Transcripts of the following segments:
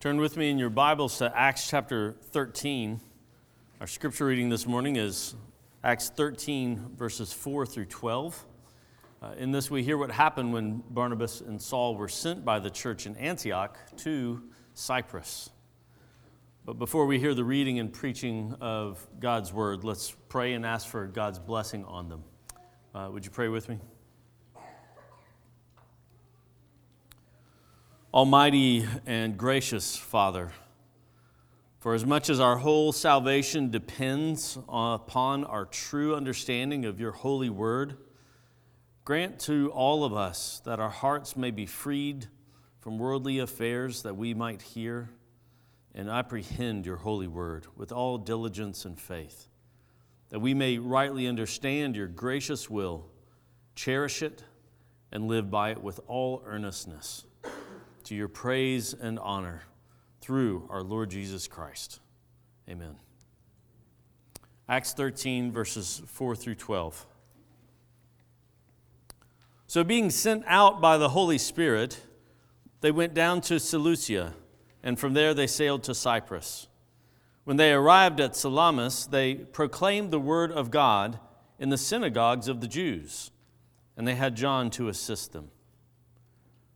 Turn with me in your Bibles to Acts chapter 13. Our scripture reading this morning is Acts 13, verses 4 through 12. Uh, in this, we hear what happened when Barnabas and Saul were sent by the church in Antioch to Cyprus. But before we hear the reading and preaching of God's word, let's pray and ask for God's blessing on them. Uh, would you pray with me? Almighty and gracious Father, for as much as our whole salvation depends upon our true understanding of your holy word, grant to all of us that our hearts may be freed from worldly affairs, that we might hear and apprehend your holy word with all diligence and faith, that we may rightly understand your gracious will, cherish it, and live by it with all earnestness to your praise and honor through our Lord Jesus Christ. Amen. Acts 13, verses 4 through 12. So, being sent out by the Holy Spirit, they went down to Seleucia, and from there they sailed to Cyprus. When they arrived at Salamis, they proclaimed the word of God in the synagogues of the Jews, and they had John to assist them.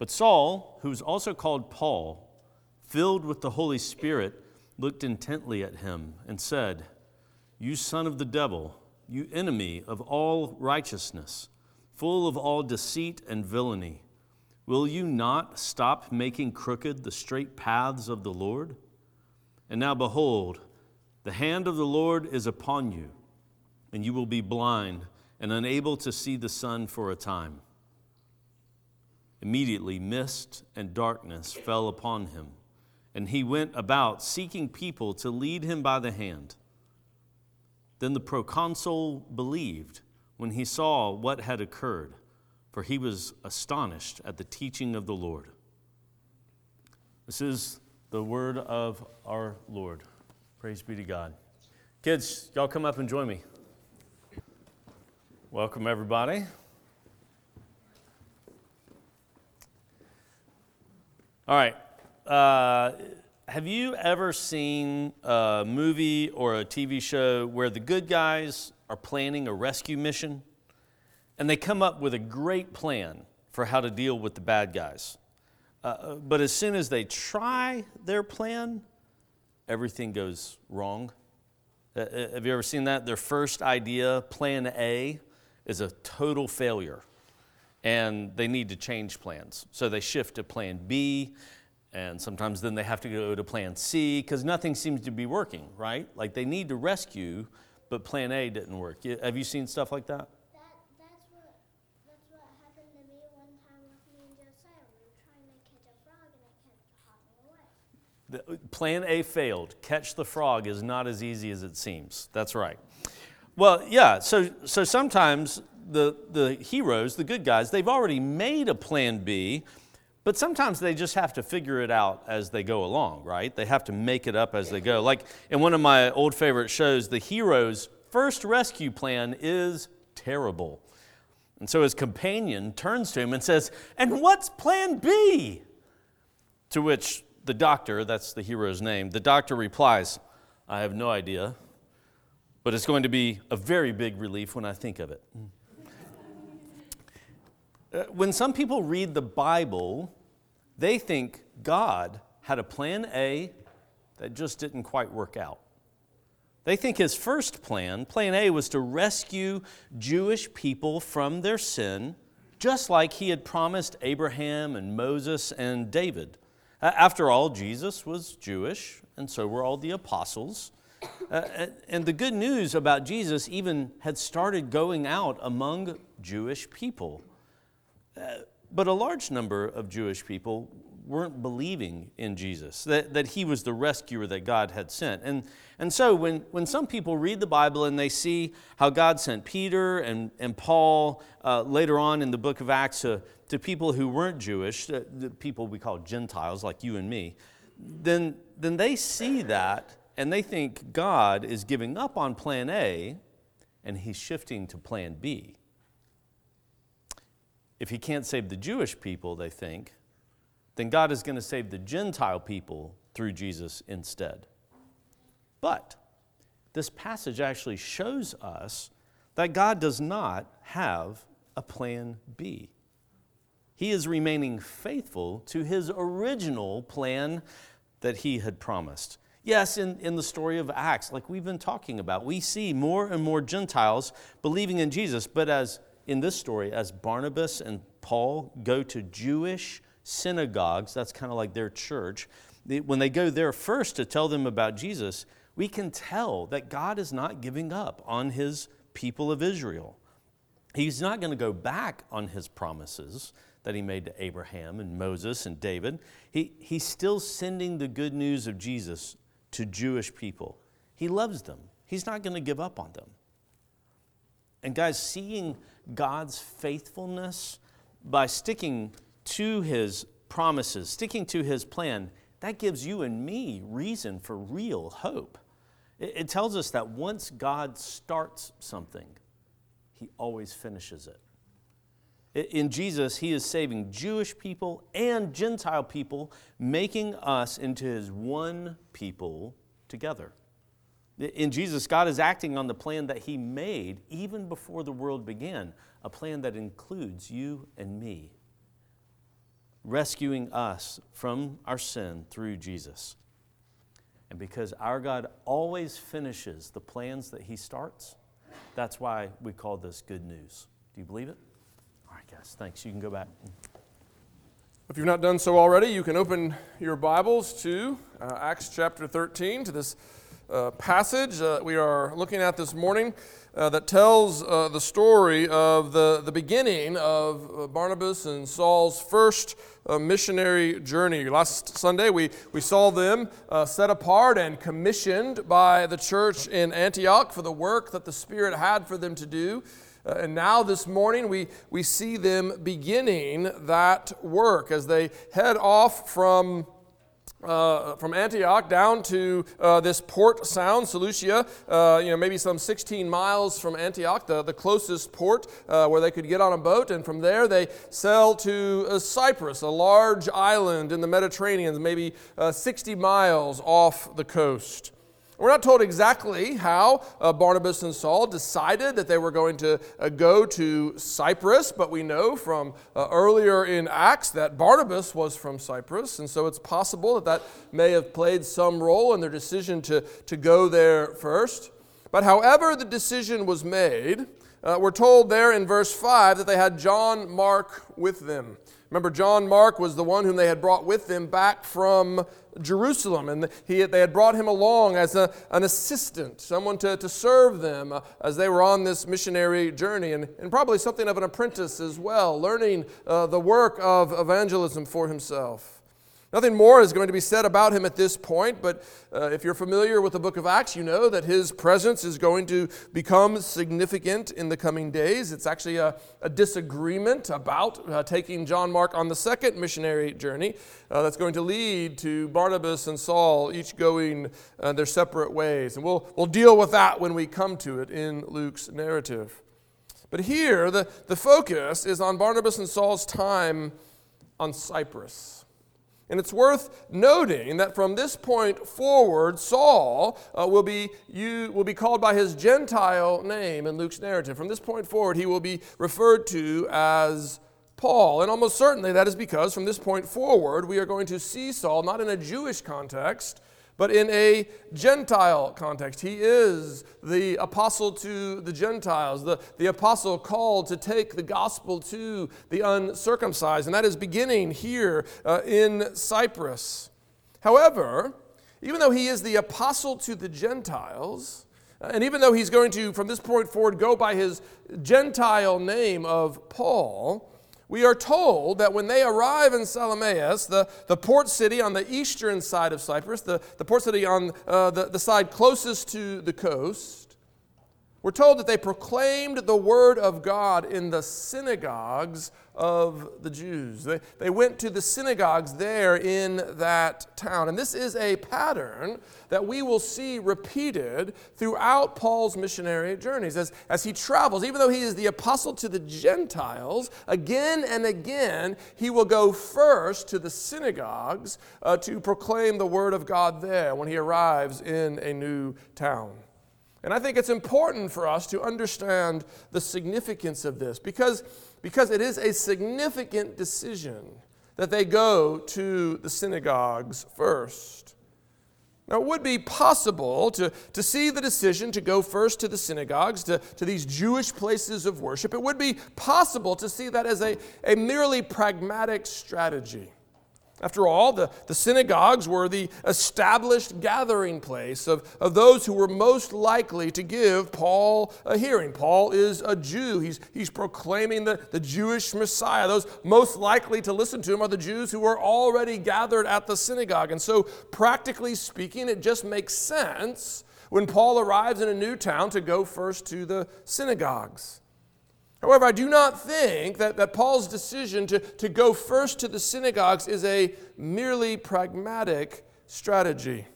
But Saul, who's also called Paul, filled with the Holy Spirit, looked intently at him and said, You son of the devil, you enemy of all righteousness, full of all deceit and villainy, will you not stop making crooked the straight paths of the Lord? And now behold, the hand of the Lord is upon you, and you will be blind and unable to see the sun for a time. Immediately, mist and darkness fell upon him, and he went about seeking people to lead him by the hand. Then the proconsul believed when he saw what had occurred, for he was astonished at the teaching of the Lord. This is the word of our Lord. Praise be to God. Kids, y'all come up and join me. Welcome, everybody. All right. Uh, have you ever seen a movie or a TV show where the good guys are planning a rescue mission and they come up with a great plan for how to deal with the bad guys? Uh, but as soon as they try their plan, everything goes wrong. Uh, uh have you ever seen that? Their first idea, plan A, is a total failure and they need to change plans. So they shift to plan B, and sometimes then they have to go to plan C because nothing seems to be working, right? Like they need to rescue, but plan A didn't work. Have you seen stuff like that? that's, what, that's what happened to me one time with me and Josiah. We were trying to catch a frog and it kept hopping away. The, uh, plan A failed. Catch the frog is not as easy as it seems. That's right. Well, yeah, so, so sometimes the, the heroes, the good guys, they've already made a plan B, but sometimes they just have to figure it out as they go along, right? They have to make it up as they go. Like in one of my old favorite shows, the hero's first rescue plan is terrible. And so his companion turns to him and says, And what's plan B? To which the doctor, that's the hero's name, the doctor replies, I have no idea, but it's going to be a very big relief when I think of it. Uh, when some people read the Bible, they think God had a plan A that just didn't quite work out. They think his first plan, plan A, was to rescue Jewish people from their sin, just like he had promised Abraham and Moses and David. After all, Jesus was Jewish, and so were all the apostles. Uh, and the good news about Jesus even had started going out among Jewish people. But a large number of Jewish people weren't believing in Jesus, that, that he was the rescuer that God had sent. And, and so when, when some people read the Bible and they see how God sent Peter and, and Paul uh, later on in the book of Acts to, to people who weren't Jewish, uh, the people we call Gentiles like you and me, then, then they see that and they think God is giving up on plan A and he's shifting to plan B. If he can't save the Jewish people, they think, then God is going to save the Gentile people through Jesus instead. But this passage actually shows us that God does not have a plan B. He is remaining faithful to his original plan that he had promised. Yes, in, in the story of Acts, like we've been talking about, we see more and more Gentiles believing in Jesus, but as in this story, as Barnabas and Paul go to Jewish synagogues, that's kind of like their church, when they go there first to tell them about Jesus, we can tell that God is not giving up on his people of Israel. He's not going to go back on his promises that he made to Abraham and Moses and David. He, he's still sending the good news of Jesus to Jewish people. He loves them, he's not going to give up on them. And guys, seeing God's faithfulness by sticking to his promises, sticking to his plan, that gives you and me reason for real hope. It, it tells us that once God starts something, he always finishes it. In Jesus, he is saving Jewish people and Gentile people, making us into his one people together. In Jesus, God is acting on the plan that he made even before the world began, a plan that includes you and me, rescuing us from our sin through Jesus. And because our God always finishes the plans that he starts, that's why we call this good news. Do you believe it? All right, guys, thanks. You can go back. If you've not done so already, you can open your Bibles to uh, Acts chapter 13, to this uh, passage uh, we are looking at this morning uh, that tells uh, the story of the, the beginning of Barnabas and Saul's first missionary journey. Last Sunday, we, we saw them set apart and commissioned by the church in Antioch for the work that the Spirit had for them to do. Uh, and now this morning we, we see them beginning that work as they head off from, uh, from Antioch down to uh, this port sound, Seleucia, uh, you know, maybe some 16 miles from Antioch, the, the closest port uh, where they could get on a boat. And from there they sail to uh, Cyprus, a large island in the Mediterranean, maybe 60 miles off the coast. We're not told exactly how uh, Barnabas and Saul decided that they were going to uh, go to Cyprus, but we know from uh, earlier in Acts that Barnabas was from Cyprus, and so it's possible that that may have played some role in their decision to, to go there first. But however the decision was made, uh, we're told there in verse 5 that they had John Mark with them. Remember, John Mark was the one whom they had brought with them back from Jerusalem, and he, they had brought him along as a, an assistant, someone to, to serve them uh, as they were on this missionary journey, and, and probably something of an apprentice as well, learning uh, the work of evangelism for himself. Nothing more is going to be said about him at this point, but uh, if you're familiar with the book of Acts, you know that his presence is going to become significant in the coming days. It's actually a, a disagreement about uh, taking John Mark on the second missionary journey uh, that's going to lead to Barnabas and Saul each going uh, their separate ways. And we'll, we'll deal with that when we come to it in Luke's narrative. But here, the, the focus is on Barnabas and Saul's time on Cyprus. And it's worth noting that from this point forward, Saul uh, will, be, you, will be called by his Gentile name in Luke's narrative. From this point forward, he will be referred to as Paul. And almost certainly that is because from this point forward, we are going to see Saul not in a Jewish context, but in a Gentile context. He is the apostle to the Gentiles, the, the apostle called to take the gospel to the uncircumcised. And that is beginning here uh, in Cyprus. However, even though he is the apostle to the Gentiles, uh, and even though he's going to, from this point forward, go by his Gentile name of Paul, we are told that when they arrive in Salamis, the, the port city on the eastern side of Cyprus, the, the port city on uh, the, the side closest to the coast, we're told that they proclaimed the word of God in the synagogues of the Jews. They, they went to the synagogues there in that town. And this is a pattern that we will see repeated throughout Paul's missionary journeys. As, as he travels, even though he is the apostle to the Gentiles, again and again, he will go first to the synagogues uh, to proclaim the word of God there when he arrives in a new town. And I think it's important for us to understand the significance of this because, because it is a significant decision that they go to the synagogues first. Now, it would be possible to, to see the decision to go first to the synagogues, to, to these Jewish places of worship. It would be possible to see that as a, a merely pragmatic strategy. After all, the, the synagogues were the established gathering place of, of those who were most likely to give Paul a hearing. Paul is a Jew. He's, he's proclaiming the, the Jewish Messiah. Those most likely to listen to him are the Jews who were already gathered at the synagogue. And so, practically speaking, it just makes sense when Paul arrives in a new town to go first to the synagogues. However, I do not think that, that Paul's decision to, to go first to the synagogues is a merely pragmatic strategy,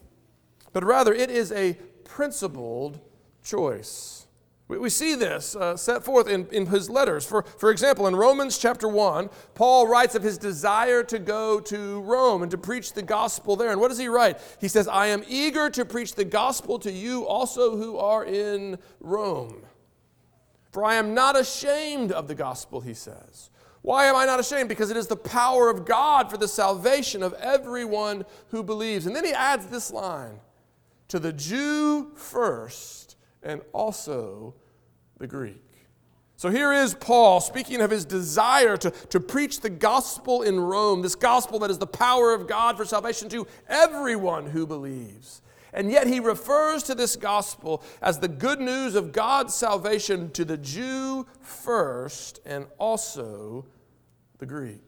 but rather it is a principled choice. We, we see this uh, set forth in, in his letters. For, for example, in Romans chapter 1, Paul writes of his desire to go to Rome and to preach the gospel there. And what does he write? He says, I am eager to preach the gospel to you also who are in Rome. For I am not ashamed of the gospel, he says. Why am I not ashamed? Because it is the power of God for the salvation of everyone who believes. And then he adds this line to the Jew first and also the Greek. So here is Paul speaking of his desire to, to preach the gospel in Rome, this gospel that is the power of God for salvation to everyone who believes. And yet he refers to this gospel as the good news of God's salvation to the Jew first and also the Greek.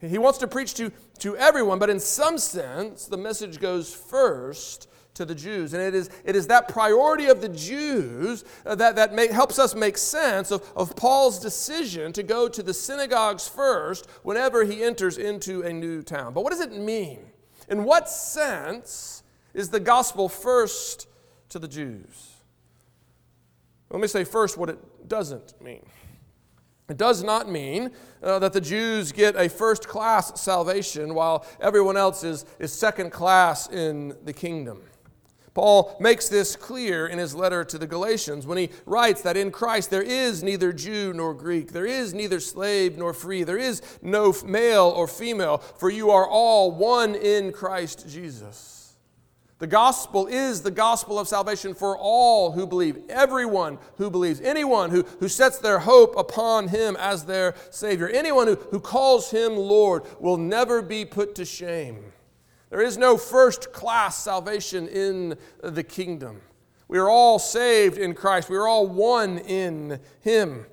He wants to preach to, to everyone, but in some sense, the message goes first to the Jews. And it is, it is that priority of the Jews that, that make, helps us make sense of, of Paul's decision to go to the synagogues first whenever he enters into a new town. But what does it mean? In what sense is the gospel first to the Jews. Let me say first what it doesn't mean. It does not mean uh, that the Jews get a first class salvation while everyone else is, is second class in the kingdom. Paul makes this clear in his letter to the Galatians when he writes that in Christ there is neither Jew nor Greek, there is neither slave nor free, there is no male or female, for you are all one in Christ Jesus. The gospel is the gospel of salvation for all who believe, everyone who believes, anyone who, who sets their hope upon him as their Savior, anyone who, who calls him Lord will never be put to shame. There is no first class salvation in the kingdom. We are all saved in Christ, we are all one in him.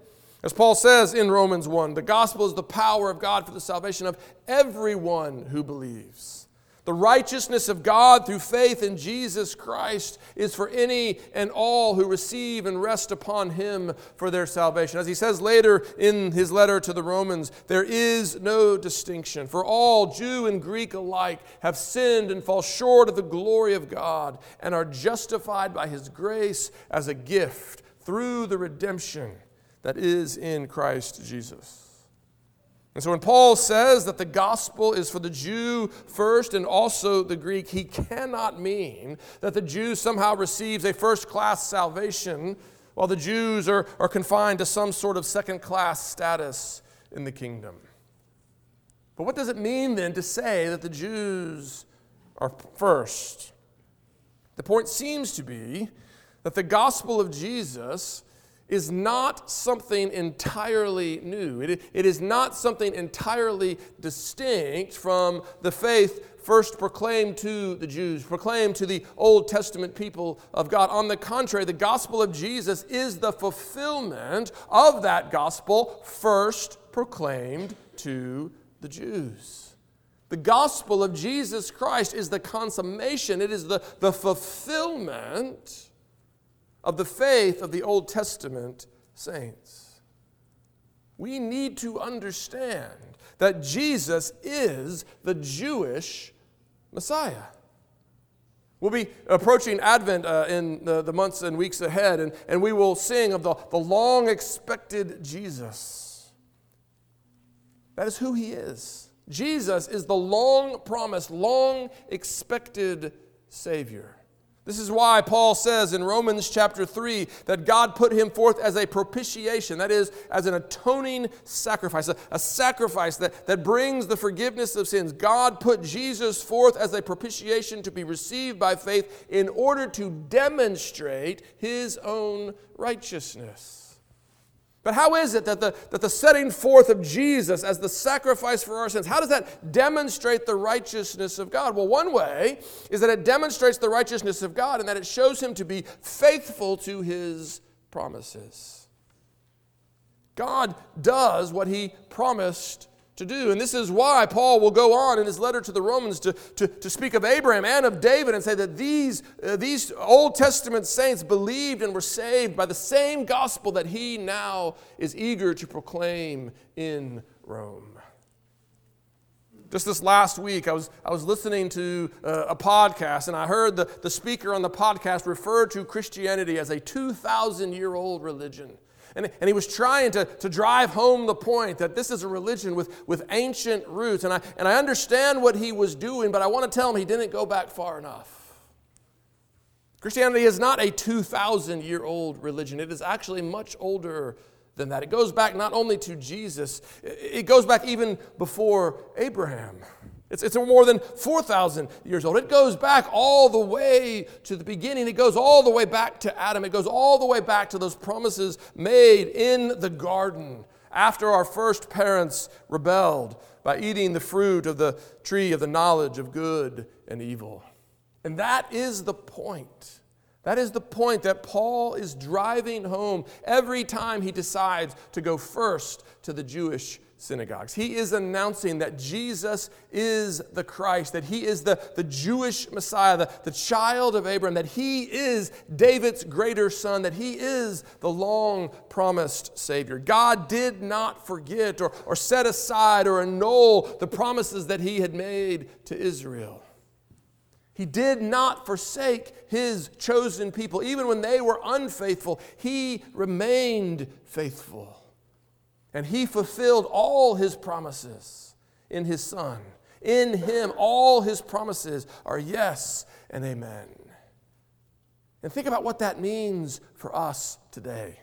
As Paul says in Romans 1, the gospel is the power of God for the salvation of everyone who believes. The righteousness of God through faith in Jesus Christ is for any and all who receive and rest upon him for their salvation. As he says later in his letter to the Romans, there is no distinction, for all, Jew and Greek alike, have sinned and fall short of the glory of God and are justified by his grace as a gift through the redemption that is in Christ Jesus. And so when Paul says that the gospel is for the Jew first and also the Greek, he cannot mean that the Jew somehow receives a first class salvation while the Jews are, are confined to some sort of second class status in the kingdom. But what does it mean then to say that the Jews are first? The point seems to be that the gospel of Jesus is not something entirely new. It, it is not something entirely distinct from the faith first proclaimed to the Jews, proclaimed to the Old Testament people of God. On the contrary, the gospel of Jesus is the fulfillment of that gospel first proclaimed to the Jews. The gospel of Jesus Christ is the consummation, it is the, the fulfillment of the faith of the Old Testament saints. We need to understand that Jesus is the Jewish Messiah. We'll be approaching Advent uh, in the, the months and weeks ahead, and, and we will sing of the, the long expected Jesus. That is who he is. Jesus is the long promised, long expected Savior. This is why Paul says in Romans chapter 3 that God put him forth as a propitiation, that is, as an atoning sacrifice, a, a, sacrifice that, that brings the forgiveness of sins. God put Jesus forth as a propitiation to be received by faith in order to demonstrate his own righteousness. But how is it that the, that the setting forth of Jesus as the sacrifice for our sins, how does that demonstrate the righteousness of God? Well, one way is that it demonstrates the righteousness of God and that it shows him to be faithful to his promises. God does what he promised to do. And this is why Paul will go on in his letter to the Romans to, to, to speak of Abraham and of David and say that these, uh, these Old Testament saints believed and were saved by the same gospel that he now is eager to proclaim in Rome. Just this last week, I was, I was listening to uh, a podcast, and I heard the, the speaker on the podcast refer to Christianity as a 2,000 year old religion. And, and he was trying to, to drive home the point that this is a religion with, with ancient roots. And I, and I understand what he was doing, but I want to tell him he didn't go back far enough. Christianity is not a 2,000 year old religion, it is actually much older than that. It goes back not only to Jesus, it goes back even before Abraham. It's, it's more than 4,000 years old. It goes back all the way to the beginning. It goes all the way back to Adam. It goes all the way back to those promises made in the garden after our first parents rebelled by eating the fruit of the tree of the knowledge of good and evil. And that is the point. That is the point that Paul is driving home every time he decides to go first to the Jewish synagogues. He is announcing that Jesus is the Christ, that he is the, the Jewish Messiah, the, the child of Abraham, that he is David's greater son, that he is the long promised Savior. God did not forget or, or set aside or annul the promises that he had made to Israel. He did not forsake his chosen people. Even when they were unfaithful, he remained faithful. And he fulfilled all his promises in his Son. In him, all his promises are yes and amen. And think about what that means for us today.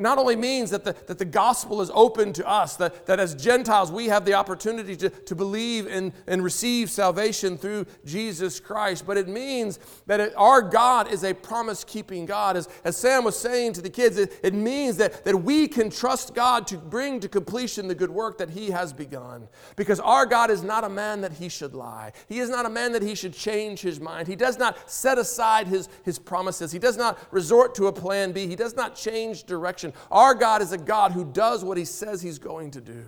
It not only means that the, that the gospel is open to us, that, that as Gentiles we have the opportunity to, to believe and, and receive salvation through Jesus Christ, but it means that it, our God is a promise keeping God. As, as Sam was saying to the kids, it, it means that, that we can trust God to bring to completion the good work that He has begun. Because our God is not a man that He should lie, He is not a man that He should change His mind. He does not set aside His, his promises, He does not resort to a plan B, He does not change direction our God is a God who does what he says he's going to do.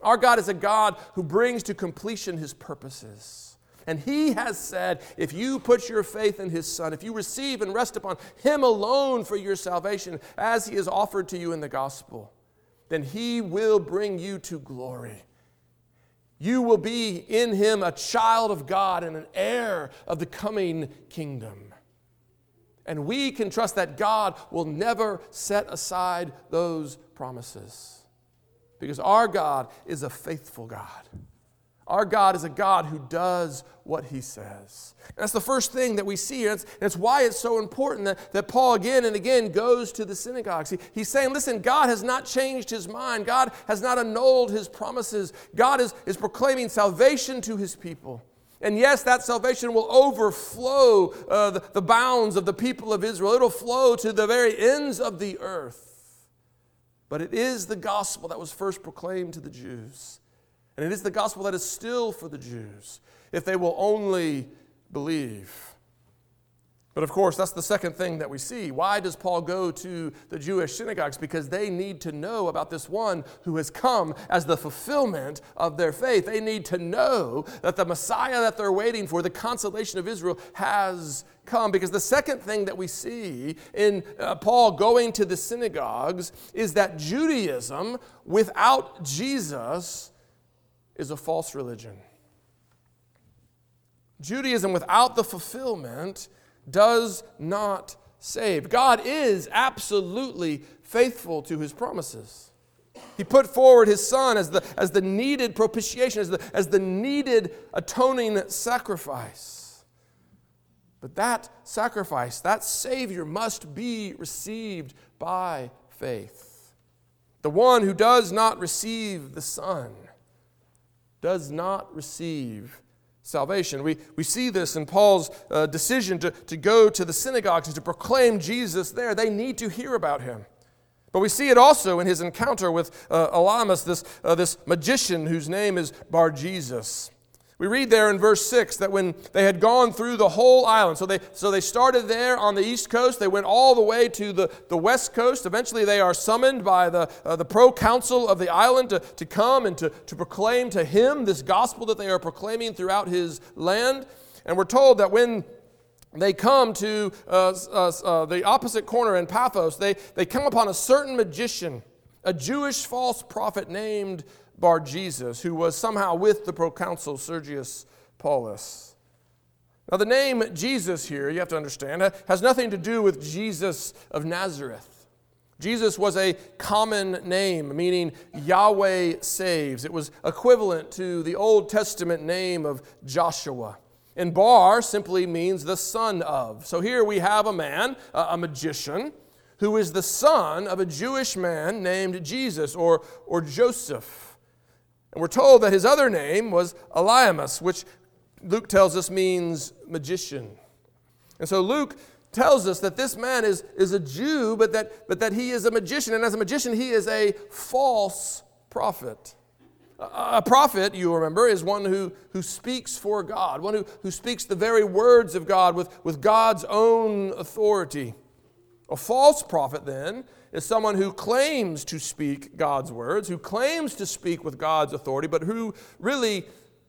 Our God is a God who brings to completion his purposes. And he has said, if you put your faith in his Son, if you receive and rest upon him alone for your salvation, as he has offered to you in the gospel, then he will bring you to glory. You will be in him a child of God and an heir of the coming kingdom. And we can trust that God will never set aside those promises. Because our God is a faithful God. Our God is a God who does what he says. And that's the first thing that we see. And it's why it's so important that, that Paul again and again goes to the synagogues. He, he's saying, listen, God has not changed his mind, God has not annulled his promises. God is, is proclaiming salvation to his people. And yes, that salvation will overflow uh, the, the bounds of the people of Israel. It'll flow to the very ends of the earth. But it is the gospel that was first proclaimed to the Jews. And it is the gospel that is still for the Jews if they will only believe. But of course, that's the second thing that we see. Why does Paul go to the Jewish synagogues? Because they need to know about this one who has come as the fulfillment of their faith. They need to know that the Messiah that they're waiting for, the consolation of Israel, has come. Because the second thing that we see in uh, Paul going to the synagogues is that Judaism without Jesus is a false religion. Judaism without the fulfillment does not save. God is absolutely faithful to his promises. He put forward his son as the, as the needed propitiation, as the, as the needed atoning sacrifice. But that sacrifice, that Savior, must be received by faith. The one who does not receive the Son does not receive salvation. We, we see this in Paul's uh, decision to, to go to the synagogues and to proclaim Jesus there. They need to hear about him. But we see it also in his encounter with uh, Elymas, this, uh, this magician whose name is Bar Jesus. We read there in verse 6 that when they had gone through the whole island, so they, so they started there on the east coast, they went all the way to the, the west coast. Eventually, they are summoned by the, uh, the proconsul of the island to, to come and to, to proclaim to him this gospel that they are proclaiming throughout his land. And we're told that when they come to uh, uh, uh the opposite corner in Paphos, they, they come upon a certain magician, a Jewish false prophet named Bar Jesus, who was somehow with the proconsul Sergius Paulus. Now, the name Jesus here, you have to understand, has nothing to do with Jesus of Nazareth. Jesus was a common name, meaning Yahweh saves. It was equivalent to the Old Testament name of Joshua. And Bar simply means the son of. So here we have a man, a magician, who is the son of a Jewish man named Jesus or, or Joseph. And we're told that his other name was Elymas, which Luke tells us means magician. And so Luke tells us that this man is, is a Jew, but that, but that he is a magician. And as a magician, he is a false prophet. A, a prophet, you remember, is one who, who speaks for God, one who, who speaks the very words of God with, with God's own authority. A false prophet, then, is someone who claims to speak God's words, who claims to speak with God's authority, but who really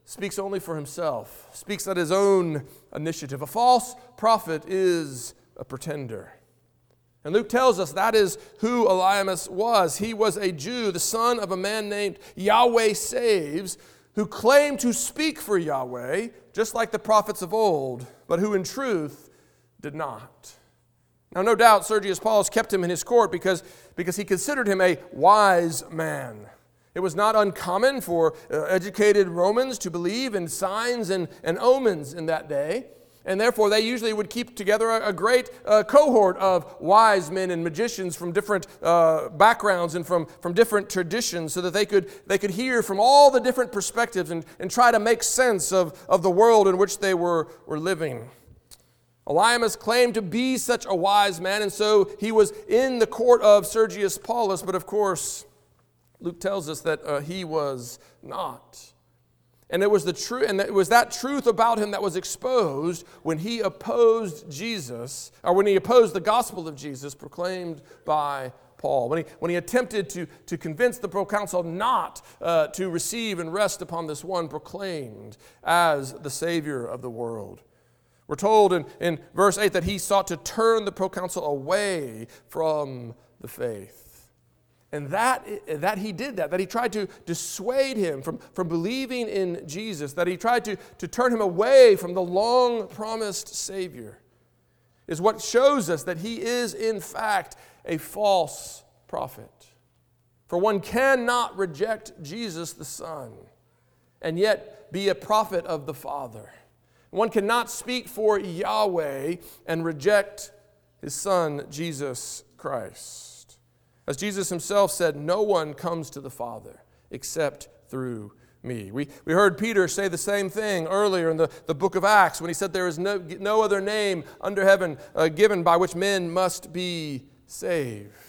speaks only for himself, speaks at his own initiative. A false prophet is a pretender. And Luke tells us that is who Elymas was. He was a Jew, the son of a man named Yahweh Saves, who claimed to speak for Yahweh, just like the prophets of old, but who in truth did not. Now, no doubt Sergius Paulus kept him in his court because, because he considered him a wise man. It was not uncommon for uh, educated Romans to believe in signs and, and omens in that day. And therefore, they usually would keep together a, a great uh, cohort of wise men and magicians from different uh, backgrounds and from, from different traditions so that they could, they could hear from all the different perspectives and, and try to make sense of, of the world in which they were, were living. Elymas claimed to be such a wise man, and so he was in the court of Sergius Paulus, but of course, Luke tells us that uh, he was not. And it was the truth, and it was that truth about him that was exposed when he opposed Jesus, or when he opposed the gospel of Jesus proclaimed by Paul. When he, when he attempted to, to convince the proconsul not uh, to receive and rest upon this one proclaimed as the Savior of the world. We're told in, in verse 8 that he sought to turn the proconsul away from the faith. And that, that he did that, that he tried to dissuade him from, from believing in Jesus, that he tried to, to turn him away from the long promised Savior, is what shows us that he is, in fact, a false prophet. For one cannot reject Jesus the Son and yet be a prophet of the Father. One cannot speak for Yahweh and reject his son, Jesus Christ. As Jesus himself said, No one comes to the Father except through me. We, we heard Peter say the same thing earlier in the, the book of Acts when he said, There is no, no other name under heaven uh, given by which men must be saved.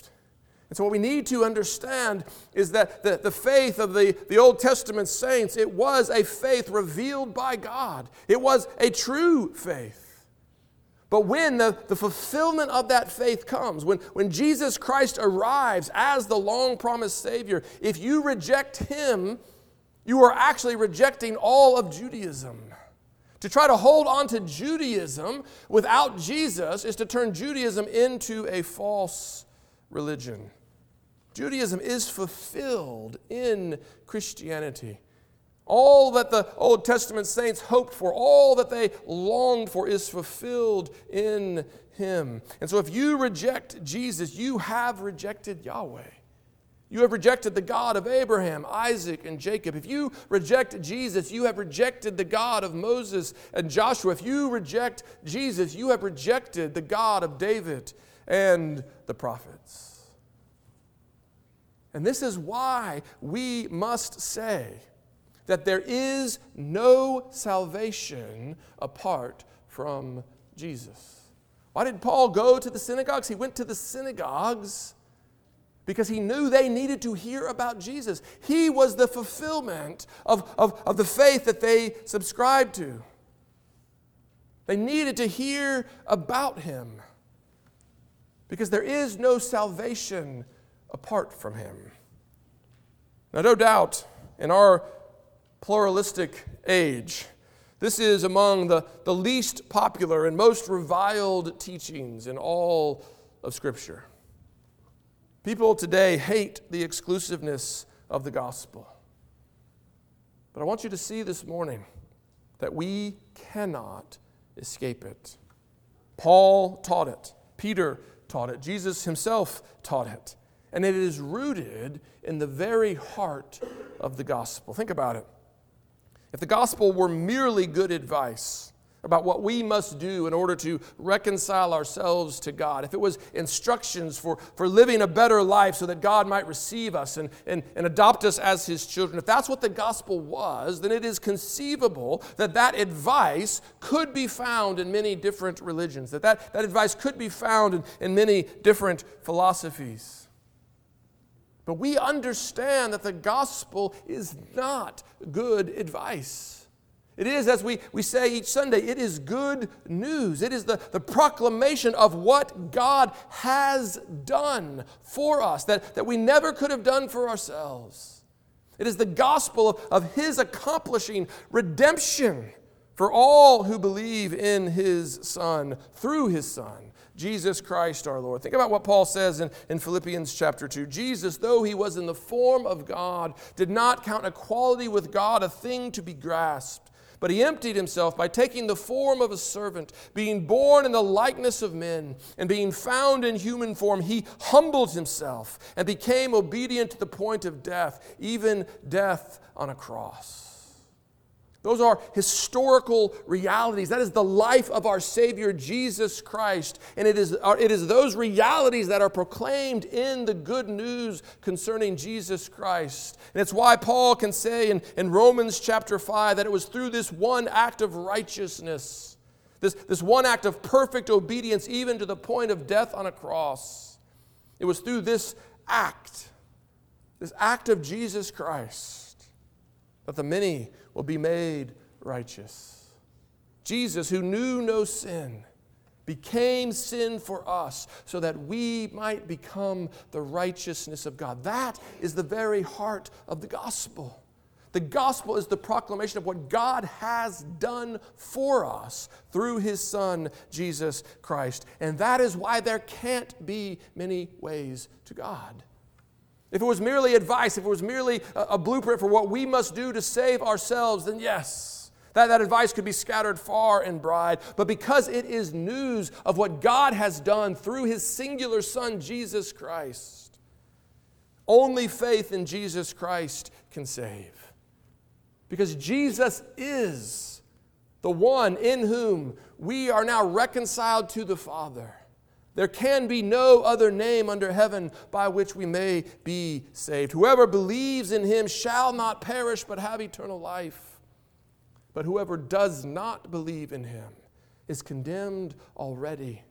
And so, what we need to understand is that the, the faith of the, the Old Testament saints, it was a faith revealed by God. It was a true faith. But when the, the fulfillment of that faith comes, when, when Jesus Christ arrives as the long promised Savior, if you reject Him, you are actually rejecting all of Judaism. To try to hold on to Judaism without Jesus is to turn Judaism into a false religion. Judaism is fulfilled in Christianity. All that the Old Testament saints hoped for, all that they longed for, is fulfilled in Him. And so, if you reject Jesus, you have rejected Yahweh. You have rejected the God of Abraham, Isaac, and Jacob. If you reject Jesus, you have rejected the God of Moses and Joshua. If you reject Jesus, you have rejected the God of David and the prophets. And this is why we must say that there is no salvation apart from Jesus. Why did Paul go to the synagogues? He went to the synagogues because he knew they needed to hear about Jesus. He was the fulfillment of, of, of the faith that they subscribed to. They needed to hear about him because there is no salvation apart from him. Now, no doubt, in our pluralistic age, this is among the, the least popular and most reviled teachings in all of Scripture. People today hate the exclusiveness of the gospel. But I want you to see this morning that we cannot escape it. Paul taught it, Peter taught it, Jesus himself taught it. And it is rooted in the very heart of the gospel. Think about it. If the gospel were merely good advice, about what we must do in order to reconcile ourselves to God, if it was instructions for, for living a better life so that God might receive us and, and, and adopt us as His children, if that's what the gospel was, then it is conceivable that that advice could be found in many different religions, that that, that advice could be found in, in many different philosophies. But we understand that the gospel is not good advice. It is, as we, we say each Sunday, it is good news. It is the, the proclamation of what God has done for us that, that we never could have done for ourselves. It is the gospel of, of His accomplishing redemption for all who believe in His Son, through His Son, Jesus Christ our Lord. Think about what Paul says in, in Philippians chapter 2. Jesus, though He was in the form of God, did not count equality with God a thing to be grasped but he emptied himself by taking the form of a servant, being born in the likeness of men, and being found in human form, he humbled himself and became obedient to the point of death, even death on a cross. Those are historical realities. That is the life of our Savior Jesus Christ. And it is, uh, it is those realities that are proclaimed in the good news concerning Jesus Christ. And it's why Paul can say in, in Romans chapter 5 that it was through this one act of righteousness, this, this one act of perfect obedience, even to the point of death on a cross. It was through this act, this act of Jesus Christ, that the many will be made righteous. Jesus, who knew no sin, became sin for us so that we might become the righteousness of God. That is the very heart of the gospel. The gospel is the proclamation of what God has done for us through his Son, Jesus Christ. And that is why there can't be many ways to God. If it was merely advice, if it was merely a, a blueprint for what we must do to save ourselves, then yes, that, that advice could be scattered far and wide. But because it is news of what God has done through his singular Son, Jesus Christ, only faith in Jesus Christ can save. Because Jesus is the one in whom we are now reconciled to the Father. There can be no other name under heaven by which we may be saved. Whoever believes in him shall not perish but have eternal life. But whoever does not believe in him is condemned already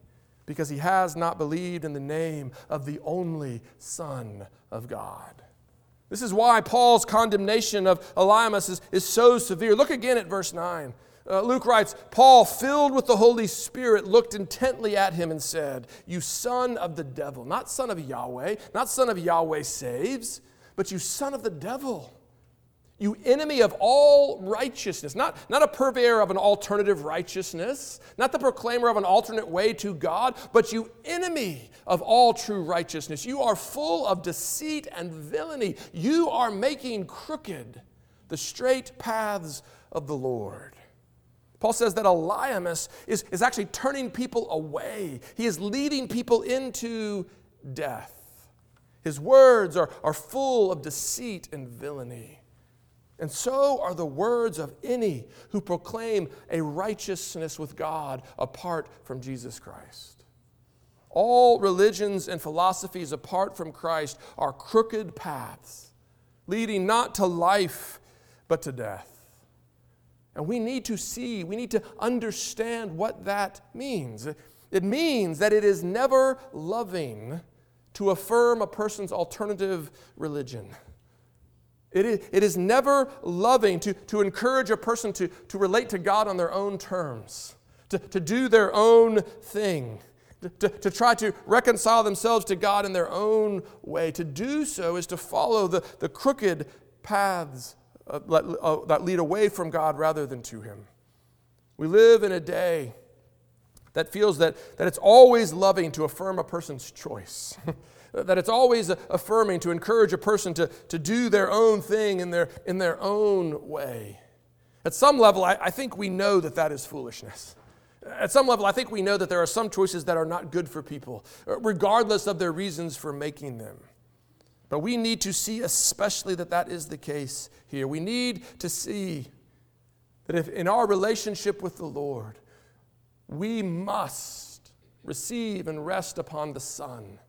because he has not believed in the name of the only Son of God. This is why Paul's condemnation of Elymas is, is so severe. Look again at verse 9. Uh, Luke writes Paul, filled with the Holy Spirit, looked intently at him and said, You son of the devil, not son of Yahweh, not son of Yahweh saves, but you son of the devil. You enemy of all righteousness, not, not a purveyor of an alternative righteousness, not the proclaimer of an alternate way to God, but you enemy of all true righteousness. You are full of deceit and villainy. You are making crooked the straight paths of the Lord. Paul says that Elymas is, is actually turning people away, he is leading people into death. His words are, are full of deceit and villainy. And so are the words of any who proclaim a righteousness with God apart from Jesus Christ. All religions and philosophies apart from Christ are crooked paths, leading not to life, but to death. And we need to see, we need to understand what that means. It means that it is never loving to affirm a person's alternative religion. It is, it is never loving to, to encourage a person to, to relate to God on their own terms, to, to do their own thing, to, to try to reconcile themselves to God in their own way. To do so is to follow the, the crooked paths uh, uh, that lead away from God rather than to Him. We live in a day that feels that, that it's always loving to affirm a person's choice. that it's always affirming to encourage a person to, to do their own thing in their, in their own way. At some level, I, I think we know that that is foolishness. At some level, I think we know that there are some choices that are not good for people, regardless of their reasons for making them. But we need to see, especially, that that is the case here. We need to see that if in our relationship with the Lord, we must receive and rest upon the Son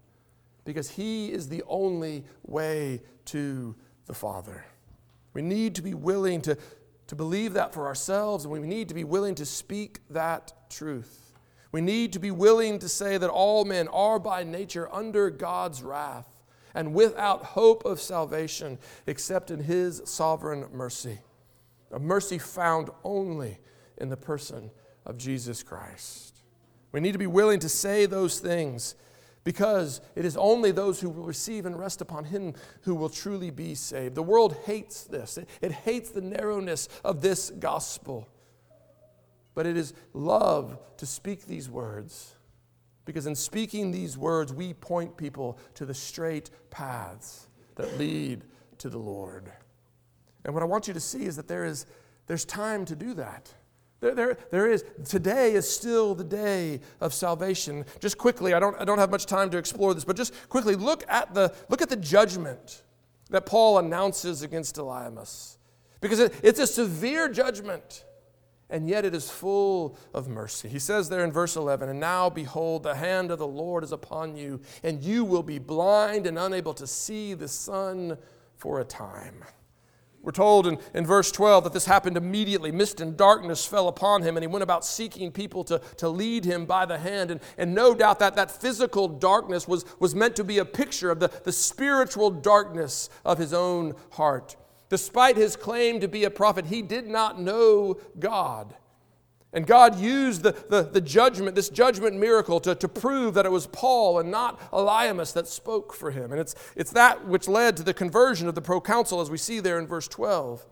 because He is the only way to the Father. We need to be willing to, to believe that for ourselves, and we need to be willing to speak that truth. We need to be willing to say that all men are by nature under God's wrath and without hope of salvation except in His sovereign mercy. A mercy found only in the person of Jesus Christ. We need to be willing to say those things because it is only those who will receive and rest upon Him who will truly be saved. The world hates this, it, hates the narrowness of this gospel. But it is love to speak these words, because in speaking these words, we point people to the straight paths that lead to the Lord. And what I want you to see is that there is there's time to do that. There, there, there is, today is still the day of salvation. Just quickly, I don't, I don't have much time to explore this, but just quickly look at the, look at the judgment that Paul announces against Elymas. Because it, it's a severe judgment, and yet it is full of mercy. He says there in verse 11, And now behold, the hand of the Lord is upon you, and you will be blind and unable to see the sun for a time. We're told in, in verse 12 that this happened immediately. Mist and darkness fell upon him, and he went about seeking people to, to lead him by the hand. And, and no doubt that that physical darkness was, was meant to be a picture of the, the spiritual darkness of his own heart. Despite his claim to be a prophet, he did not know God. And God used the, the, the, judgment, this judgment miracle, to, to prove that it was Paul and not Elymas that spoke for him. And it's, it's that which led to the conversion of the proconsul, as we see there in verse 12.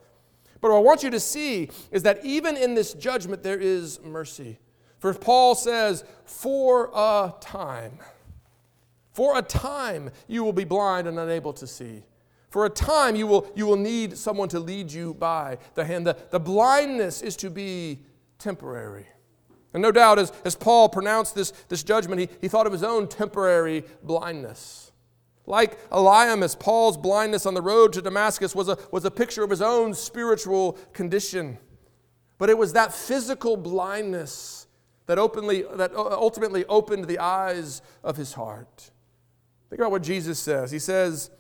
But what I want you to see is that even in this judgment, there is mercy. For Paul says, For a time, for a time you will be blind and unable to see. For a time you will, you will need someone to lead you by the hand. The, the blindness is to be temporary. And no doubt, as, as Paul pronounced this, this judgment, he, he thought of his own temporary blindness. Like Elymas, Paul's blindness on the road to Damascus was a, was a picture of his own spiritual condition. But it was that physical blindness that, openly, that ultimately opened the eyes of his heart. Think about what Jesus says. He says,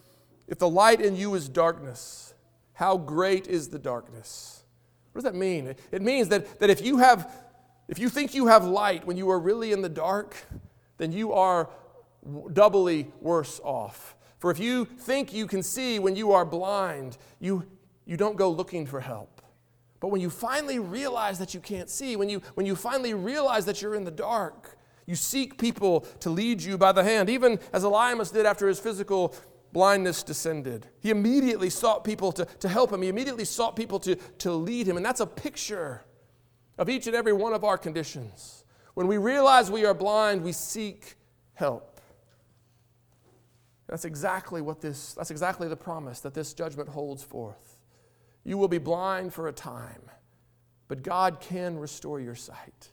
If the light in you is darkness, how great is the darkness? What does that mean? It means that, that if you have if you think you have light when you are really in the dark, then you are doubly worse off. For if you think you can see when you are blind, you, you don't go looking for help. But when you finally realize that you can't see, when you, when you finally realize that you're in the dark, you seek people to lead you by the hand, even as Elymas did after his physical blindness descended. He immediately sought people to, to help him, he immediately sought people to, to lead him. And that's a picture of each and every one of our conditions. When we realize we are blind, we seek help. That's exactly what this, that's exactly the promise that this judgment holds forth. You will be blind for a time, but God can restore your sight.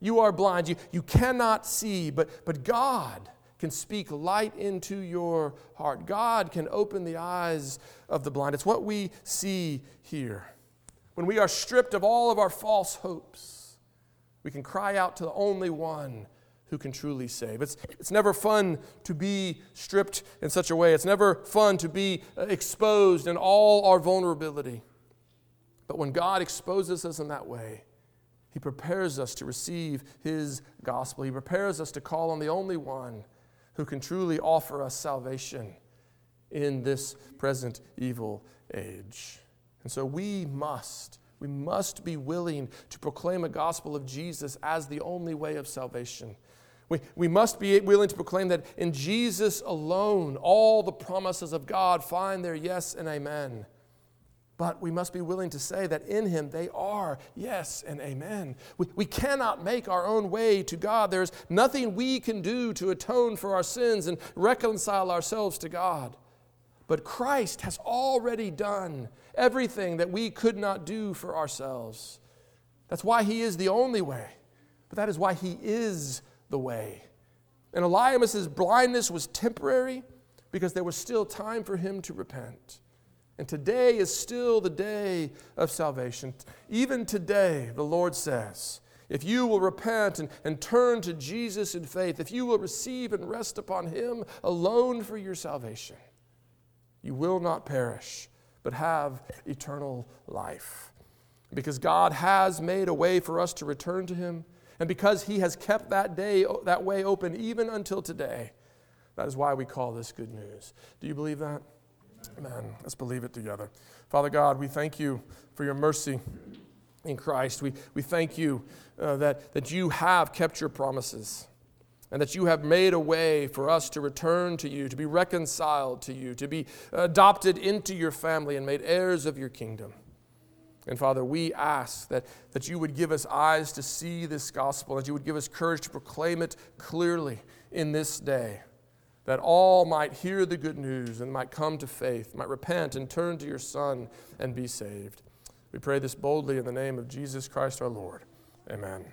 You are blind, you, you cannot see, but, but God can speak light into your heart. God can open the eyes of the blind. It's what we see here. When we are stripped of all of our false hopes, we can cry out to the only one who can truly save. It's, it's never fun to be stripped in such a way. It's never fun to be uh, exposed in all our vulnerability. But when God exposes us in that way, He prepares us to receive His gospel. He prepares us to call on the only one who can truly offer us salvation in this present evil age. And so we must, we must be willing to proclaim a gospel of Jesus as the only way of salvation. We, we must be willing to proclaim that in Jesus alone, all the promises of God find their yes and amen. But we must be willing to say that in Him they are yes and amen. We, we cannot make our own way to God. There's nothing we can do to atone for our sins and reconcile ourselves to God. But Christ has already done everything that we could not do for ourselves. That's why He is the only way, but that is why He is the way. And Elymas's blindness was temporary because there was still time for him to repent. And today is still the day of salvation. Even today, the Lord says, if you will repent and, and turn to Jesus in faith, if you will receive and rest upon Him alone for your salvation, you will not perish, but have eternal life. Because God has made a way for us to return to Him, and because He has kept that day, that way open even until today, that is why we call this good news. Do you believe that? Amen. Let's believe it together. Father God, we thank you for your mercy in Christ. We, we thank you uh, that, that you have kept your promises and that you have made a way for us to return to you, to be reconciled to you, to be adopted into your family and made heirs of your kingdom. And Father, we ask that, that you would give us eyes to see this gospel, that you would give us courage to proclaim it clearly in this day that all might hear the good news and might come to faith, might repent and turn to your Son and be saved. We pray this boldly in the name of Jesus Christ our Lord. Amen.